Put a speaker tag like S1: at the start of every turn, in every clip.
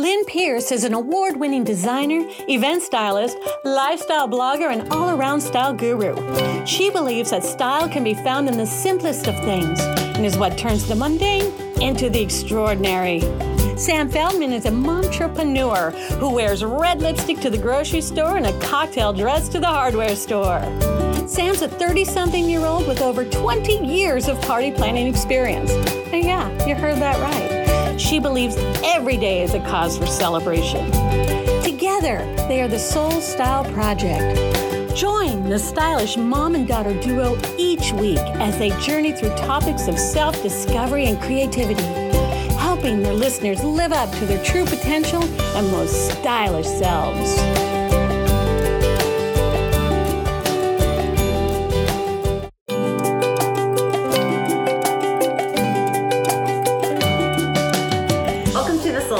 S1: Lynn Pierce is an award winning designer, event stylist, lifestyle blogger, and all around style guru. She believes that style can be found in the simplest of things and is what turns the mundane into the extraordinary. Sam Feldman is a entrepreneur who wears red lipstick to the grocery store and a cocktail dress to the hardware store. Sam's a 30 something year old with over 20 years of party planning experience. And yeah, you heard that right. She believes every day is a cause for celebration. Together, they are the Soul Style Project. Join the stylish mom and daughter duo each week as they journey through topics of self discovery and creativity, helping their listeners live up to their true potential and most stylish selves.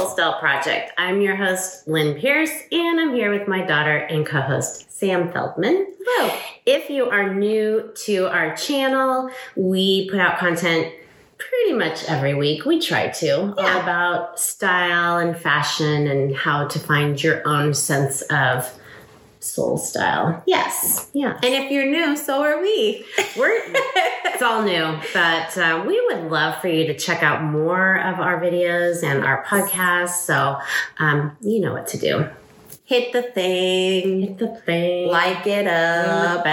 S2: Welcome to the Soul Style Project. I'm your host, Lynn Pierce, and I'm here with my daughter and co host, Sam Feldman.
S3: Hello.
S2: If you are new to our channel, we put out content pretty much every week. We try to, all about style and fashion and how to find your own sense of soul style.
S3: Yes.
S2: Yeah.
S3: And if you're new, so are we.
S2: We're it's all new, but uh, we would love for you to check out more of our videos and our podcast. So um, you know what to do.
S3: Hit the thing,
S2: Hit the thing,
S3: like it up,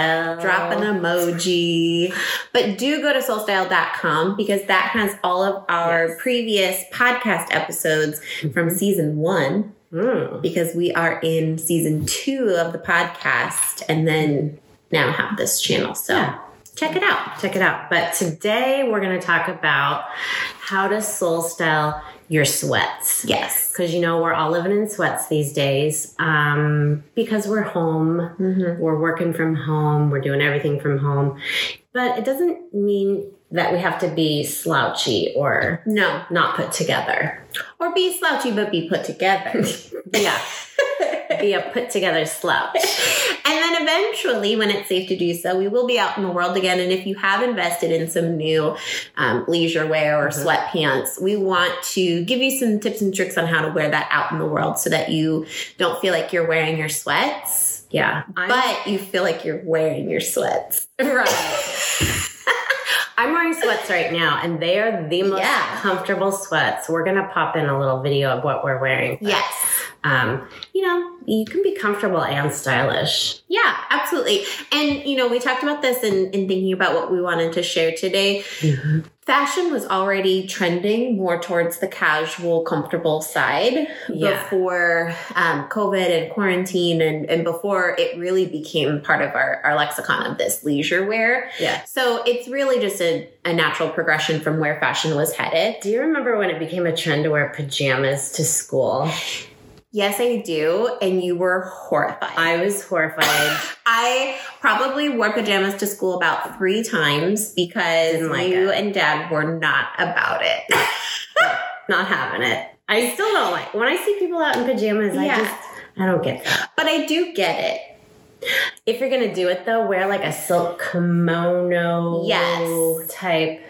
S3: drop an emoji. But do go to soulstyle.com because that has all of our
S2: Yes.
S3: previous podcast episodes from season one
S2: Mm.
S3: because we are in season two of the podcast and then now have this channel. So
S2: Yeah.
S3: check it out.
S2: Check it out. But today we're going to talk about how to soul style your sweats.
S3: Yes.
S2: Because you know we're all living in sweats these days um, because we're home.
S3: Mm-hmm.
S2: We're working from home. We're doing everything from home. But it doesn't mean that we have to be slouchy or
S3: No.
S2: not put together.
S3: Or be slouchy but be put together.
S2: Yeah. be a put together slouch.
S3: And then eventually, when it's safe to do so, we will be out in the world again. And if you have invested in some new um, leisure wear or
S2: Mhm.
S3: sweatpants, we want to give you some tips and tricks on how to wear that out in the world so that you don't feel like you're wearing your sweats,
S2: Yeah. I'm-
S3: but you feel like you're wearing your sweats.
S2: Right. I'm wearing sweats right now, and they are the most
S3: Yeah.
S2: comfortable sweats. We're gonna pop in a little video of what we're wearing.
S3: Yes.
S2: Um, you know, you can be comfortable and stylish.
S3: Yeah, absolutely. And, you know, we talked about this in, in thinking about what we wanted to share today. fashion was already trending more towards the casual, comfortable side
S2: Yeah.
S3: before um, COVID and quarantine, and, and before it really became part of our, our lexicon of this leisure wear.
S2: Yeah.
S3: So it's really just a, a natural progression from where fashion was headed.
S2: Do you remember when it became a trend to wear pajamas to school?
S3: Yes, I do. And you were horrified.
S2: I was horrified.
S3: I probably wore pajamas to school about three times because
S2: like
S3: you
S2: it.
S3: and dad were not about it.
S2: Not having it. I still don't like when I see people out in pajamas. I
S3: Yeah.
S2: just I don't get that.
S3: but I do get it.
S2: If you're gonna do it though, wear like a silk kimono
S3: Yes.
S2: type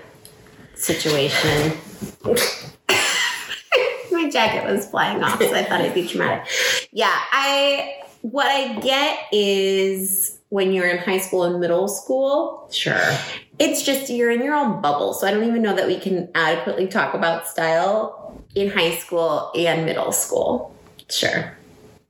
S2: situation.
S3: My jacket was flying off, so I thought it'd be traumatic. Yeah, I what I get is when you're in high school and middle school,
S2: Sure.
S3: it's just you're in your own bubble. So I don't even know that we can adequately talk about style in high school and middle school.
S2: Sure.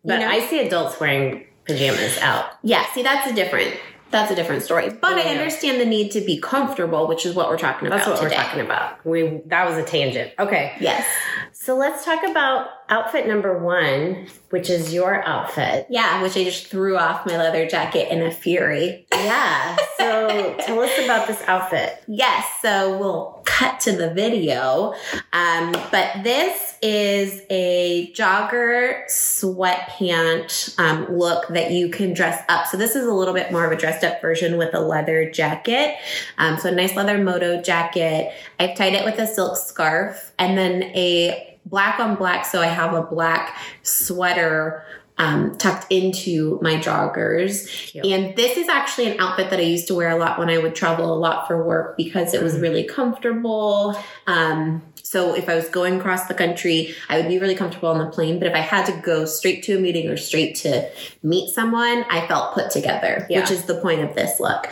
S2: But
S3: know?
S2: I see adults wearing pajamas out.
S3: Yeah, see that's a different that's a different story. But I understand the need to be comfortable, which is what we're talking about
S2: That's what
S3: today.
S2: we're talking about. We that was a tangent. Okay.
S3: Yes.
S2: So let's talk about outfit number one, which is your outfit.
S3: Yeah, which I just threw off my leather jacket in a fury.
S2: Yeah. So tell us about this outfit.
S3: Yes, so we'll cut to the video. Um, but this is a jogger sweatpant um, look that you can dress up. So this is a little bit more of a dressed up version with a leather jacket. Um, so a nice leather moto jacket. I've tied it with a silk scarf and then a black on black. So I have a black sweater um, tucked into my joggers.
S2: Cute.
S3: And this is actually an outfit that I used to wear a lot when I would travel a lot for work because it was
S2: Mm-hmm.
S3: really comfortable. Um, so if I was going across the country, I would be really comfortable on the plane. But if I had to go straight to a meeting or straight to meet someone, I felt put together,
S2: Yeah.
S3: which is the point of this look.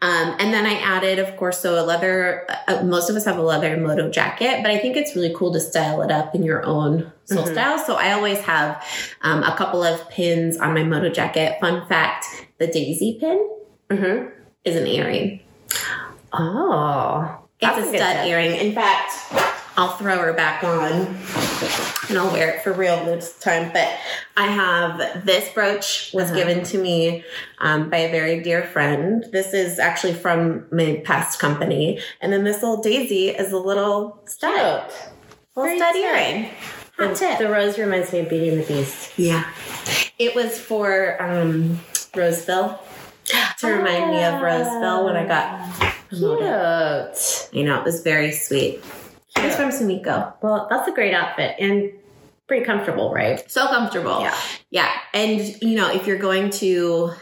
S3: Um, and then I added, of course, so a leather. Uh, most of us have a leather moto jacket, but I think it's really cool to style it up in your own soul
S2: Mhm.
S3: style. So I always have um, a couple of pins on my moto jacket. Fun fact: the daisy pin
S2: Mm-hmm.
S3: is an earring.
S2: Oh,
S3: It's a stud
S2: tip.
S3: earring. In fact, I'll throw her back on and I'll wear it for real this time. But I have this brooch was
S2: Uh-huh.
S3: given to me um, by a very dear friend. This is actually from my past company. And then this little daisy is a little stud,
S2: Cute.
S3: little stud earring. Hot
S2: The,
S3: tip.
S2: the rose reminds me of Beauty and the Beast.
S3: Yeah. It was for um, Roseville to remind me of Roseville when I got promoted.
S2: Cute.
S3: You know, it was very sweet. It was from Sumiko.
S2: Well, that's a great outfit and pretty comfortable, right?
S3: So comfortable.
S2: Yeah.
S3: Yeah. And, you know, if you're going to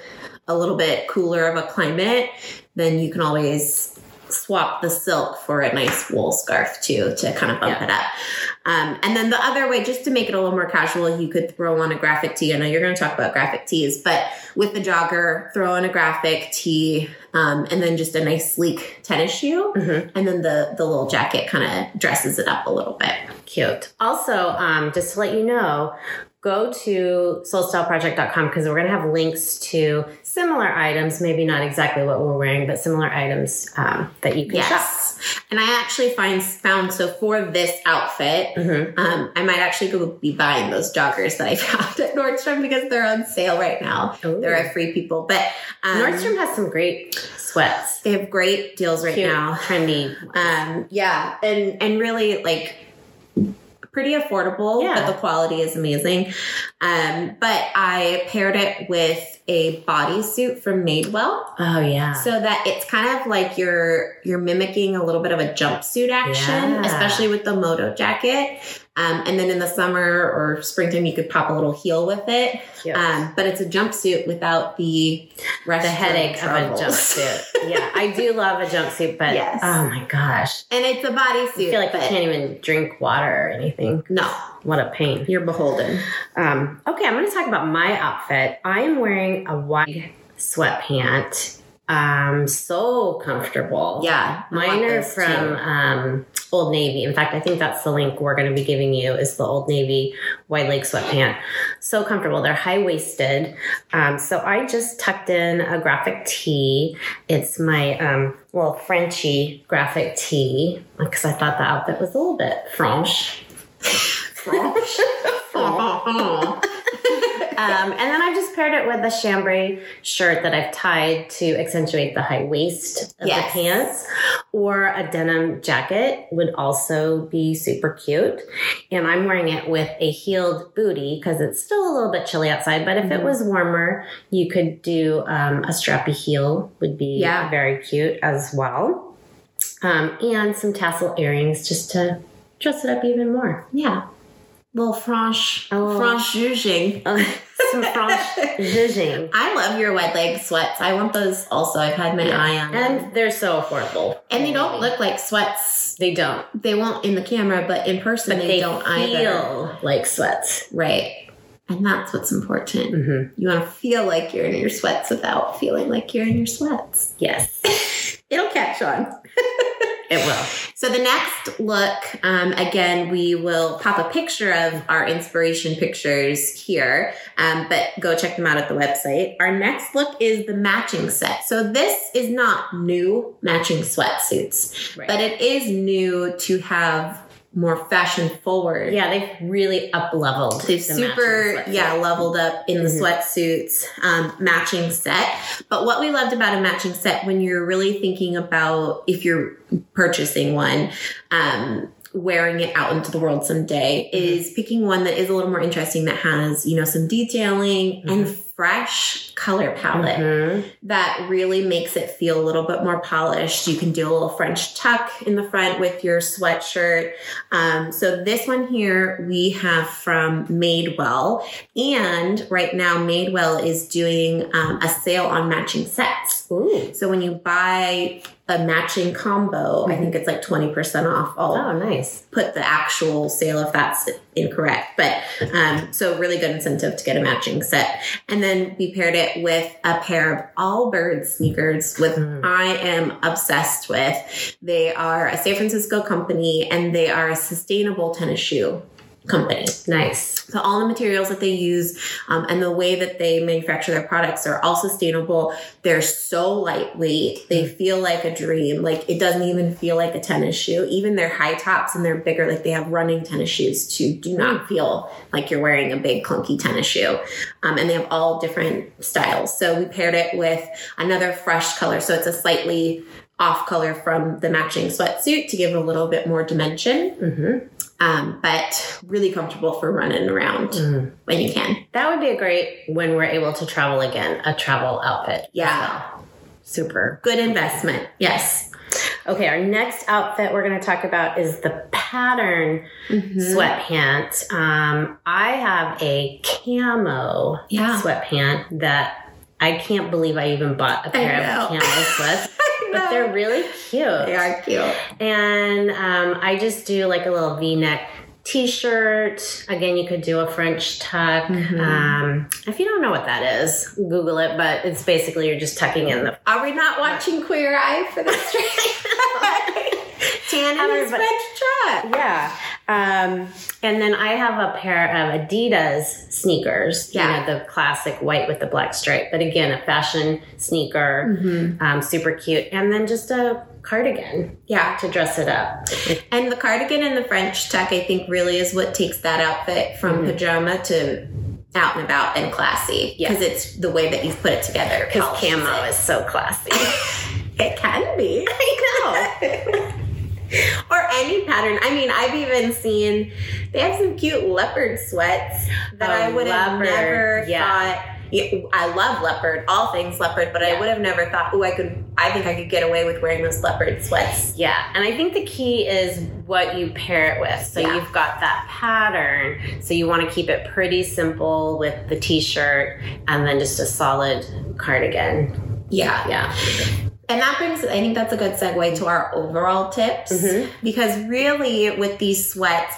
S3: a little bit cooler of a climate, then you can always swap the silk for a nice wool scarf too to kind of bump
S2: Yeah.
S3: it up. Um, and then the other way, just to make it a little more casual, you could throw on a graphic tee. I know you're going to talk about graphic tees, but with the jogger, throw on a graphic tee, um, and then just a nice sleek tennis shoe.
S2: Mhm.
S3: And then the, the little jacket kind of dresses it up a little bit.
S2: Cute. Also, um, just to let you know, go to soulstyleproject.com because we're going to have links to similar items, maybe not exactly what we're wearing, but similar items um, that you can shop.
S3: Yes. And I actually find found so for this outfit,
S2: Mhm.
S3: um, I might actually go be buying those joggers that I found at Nordstrom because they're on sale right now.
S2: Ooh.
S3: They're a free people, but um,
S2: Nordstrom has some great sweats.
S3: they have great deals right
S2: Cute,
S3: now.
S2: trendy.
S3: Um, yeah, and and really like pretty affordable,
S2: Yeah.
S3: but the quality is amazing. Um, but I paired it with a bodysuit from Madewell.
S2: Oh yeah.
S3: so that it's kind of like you're you're mimicking a little bit of a jumpsuit action
S2: Yeah.
S3: especially with the moto jacket um, and then in the summer or springtime you could pop a little heel with it
S2: Cute.
S3: um, but it's a jumpsuit without the
S2: the headache of a jumpsuit. yeah, I do love a jumpsuit, but
S3: Yes.
S2: oh my gosh,
S3: and it's a bodysuit I
S2: feel like
S3: but
S2: you can't even drink water or anything.
S3: No
S2: What a pain.
S3: you're beholden
S2: Um, okay, I'm going to talk about my outfit. I am wearing a white sweatpant. Um, so comfortable.
S3: yeah
S2: Mine are from um, Old Navy. In fact, I think that's the link we're going to be giving you is the Old Navy wide leg sweatpant. So comfortable. They're high waisted. Um, so I just tucked in a graphic tee. It's my um, little Frenchy graphic tee because I thought the outfit was a little bit French. French. Um, and then I just paired it with a chambray shirt that I've tied to accentuate the high waist of
S3: Yes.
S2: the pants. Or a denim jacket would also be super cute. And I'm wearing it with a heeled booty because it's still a little bit chilly outside. But if it
S3: Mhm.
S2: was warmer, you could do um, a strappy heel would be
S3: Yeah.
S2: very cute as well. Um, and some tassel earrings just to dress it up even more.
S3: yeah little French
S2: Oh.
S3: French zhuzhing.
S2: Oh, some French zhuzhing.
S3: I love your wide leg sweats. I want those also. I've had my
S2: Yeah.
S3: eye on them.
S2: And they're so affordable.
S3: And they don't look like sweats.
S2: They don't.
S3: They won't in the camera, but in person
S2: But
S3: they,
S2: they,
S3: don't
S2: feel
S3: either.
S2: like sweats.
S3: Right. And that's what's important.
S2: Mm-hmm.
S3: You want to feel like you're in your sweats without feeling like you're in your sweats.
S2: Yes,
S3: It'll catch on.
S2: It will.
S3: So the next look, um, again, we will pop a picture of our inspiration pictures here, um, but go check them out at the website. Our next look is the matching set. So this is not new matching sweatsuits,
S2: Right.
S3: but it is new to have more fashion forward.
S2: yeah, they've really up leveled.
S3: They've super, yeah, leveled up in the
S2: Mhm.
S3: sweatsuits, um, matching set. But what we loved about a matching set when you're really thinking about if you're purchasing one, um, wearing it out into the world someday
S2: Mhm.
S3: is picking one that is a little more interesting that has, you know, some detailing and fresh color palette
S2: Mhm.
S3: that really makes it feel a little bit more polished. You can do a little French tuck in the front with your sweatshirt. Um, so this one here we have from Madewell, and right now Madewell is doing um, a sale on matching sets.
S2: Ooh.
S3: So when you buy a matching combo, I think it's like 20% off all
S2: Oh, nice.
S3: put the actual sale if that's incorrect. But um, so really good incentive to get a matching set. And then we paired it with a pair of Allbirds sneakers, with
S2: Mm.
S3: I am obsessed with. They are a San Francisco company and they are a sustainable tennis shoe company.
S2: Nice.
S3: So all the materials that they use um, and the way that they manufacture their products are all sustainable. They're so lightweight. They feel like a dream. Like it doesn't even feel like a tennis shoe. Even their high tops and they're bigger, like they have running tennis shoes too, do not feel like you're wearing a big clunky tennis shoe. Um, and they have all different styles. So we paired it with another fresh color. So it's a slightly off color from the matching sweatsuit to give it a little bit more dimension
S2: hmm
S3: um, but really comfortable for running around
S2: Mhm.
S3: when you can.
S2: That would be a great when we're able to travel again, a travel outfit.
S3: Yeah.
S2: Super.
S3: Good investment. Yes.
S2: Okay, our next outfit we're going to talk about is the pattern
S3: Mm-hmm.
S2: sweatpant. Um, I have a camo
S3: Yeah.
S2: sweatpant that I can't believe I even bought a pair of camo sweats, but they're really cute.
S3: They are cute.
S2: And um, I just do like a little V-neck t-shirt. Again, you could do a French tuck.
S3: Mhm.
S2: Um, if you don't know what that is, Google it. But it's basically you're just tucking in the
S3: Are we not watching Queer Eye for this Tan and French tuck
S2: yeah. Um, and then I have a pair of Adidas sneakers.
S3: Yeah.
S2: You know, the classic white with the black stripe. But again, a fashion sneaker,
S3: Mm-hmm.
S2: um, super cute. And then just a cardigan
S3: Yeah.
S2: to dress it up.
S3: And the cardigan and the French tuck, I think, really is what takes that outfit from
S2: Mhm.
S3: pajama to out and about and classy. Because it's the way that you've put it together.
S2: Because camo is so classy.
S3: It can be.
S2: I know.
S3: or any pattern. I mean, I've even seen they have some cute leopard sweats that
S2: Oh,
S3: I would have never
S2: yeah.
S3: thought. Yeah, I love leopard, all things leopard, but I would have never thought, oh, I could. I think I could get away with wearing those leopard sweats.
S2: Yeah, and I think the key is what you pair it with. So
S3: Yeah.
S2: you've got that pattern. So you want to keep it pretty simple with the t-shirt and then just a solid cardigan.
S3: Yeah,
S2: Yeah.
S3: And that brings. I think that's a good segue to our overall tips.
S2: Mhm.
S3: Because really, with these sweats,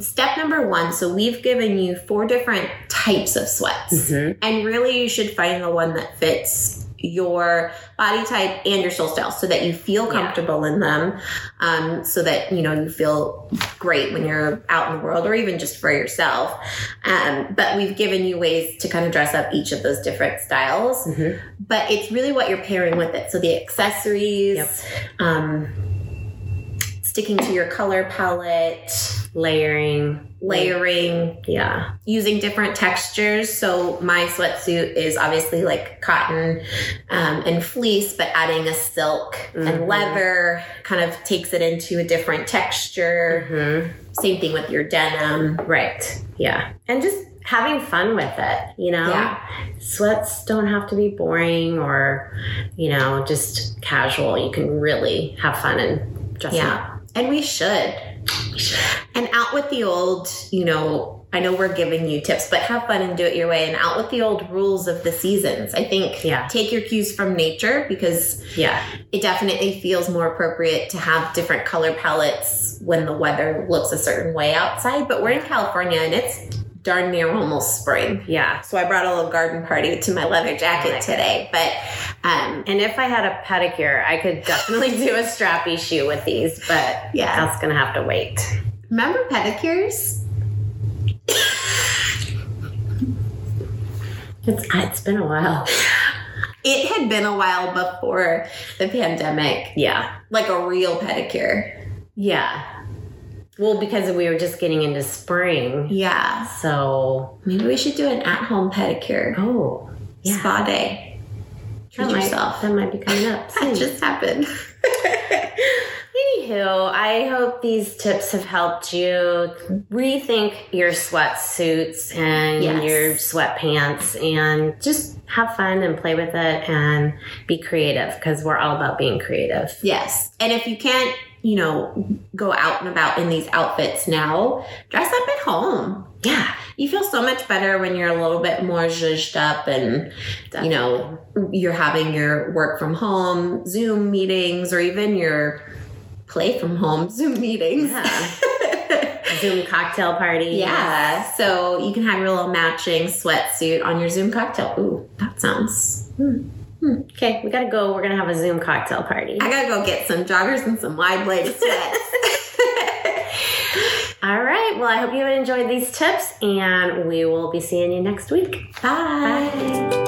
S3: step number one. So we've given you four different types of sweats.
S2: Mhm.
S3: And really, you should find the one that fits your body type and your soul style so that you feel
S2: Yeah.
S3: comfortable in them. Um, so that, you know, you feel great when you're out in the world or even just for yourself. Um, but we've given you ways to kind of dress up each of those different styles.
S2: Mhm.
S3: But it's really what you're pairing with it. So the accessories,
S2: Yep.
S3: um, sticking to your color palette,
S2: Layering.
S3: layering,
S2: Yeah.
S3: using different textures. So my sweatsuit is obviously like cotton um, and fleece, but adding a silk
S2: Mhm.
S3: and leather kind of takes it into a different texture.
S2: Mhm.
S3: Same thing with your denim.
S2: Right. Yeah. And just having fun with it, you know?
S3: Yeah.
S2: Sweats don't have to be boring or, you know, just casual. You can really have fun and dress
S3: Yeah.
S2: up.
S3: And we should. And out with the old, you know, I know we're giving you tips, but have fun and do it your way. And out with the old rules of the seasons. I think
S2: Yeah.
S3: take your cues from nature because
S2: Yeah.
S3: it definitely feels more appropriate to have different color palettes when the weather looks a certain way outside. But we're in California and it's darn near almost spring.
S2: Yeah.
S3: So I brought a little garden party to my leather jacket
S2: like
S3: today. But um,
S2: And if I had a pedicure, I could definitely do a strappy shoe with these, but
S3: Yeah.
S2: that's gonna have to wait.
S3: remember pedicures?
S2: It's it's been a while.
S3: It had been a while before the pandemic,
S2: Yeah.
S3: like a real pedicure.
S2: Yeah. Well, because we were just getting into spring.
S3: Yeah.
S2: So
S3: Maybe we should do an at home pedicure.
S2: oh yeah.
S3: Spa day. Treat
S2: That might-
S3: yourself.
S2: That might be coming up.
S3: That just happened.
S2: anywho, I hope these tips have helped you rethink your sweatsuits and
S3: Yes.
S2: your sweatpants and just have fun and play with it and be creative because we're all about being creative.
S3: Yes. And if you can't, you know, go out and about in these outfits now, dress up at home.
S2: Yeah.
S3: You feel so much better when you're a little bit more zhuzhed up and, you know, you're having your work from home Zoom meetings or even your play from home Zoom meetings.
S2: Yeah. Zoom cocktail party.
S3: Yeah, so you can have your little matching sweatsuit on your Zoom cocktail. Ooh, that sounds.
S2: Hmm, Hmm, okay, we gotta go. We're gonna have a Zoom cocktail party.
S3: I gotta go get some joggers and some wide bladed sweats.
S2: All right. Well, I hope you enjoyed these tips, and we will be seeing you next week.
S3: Bye.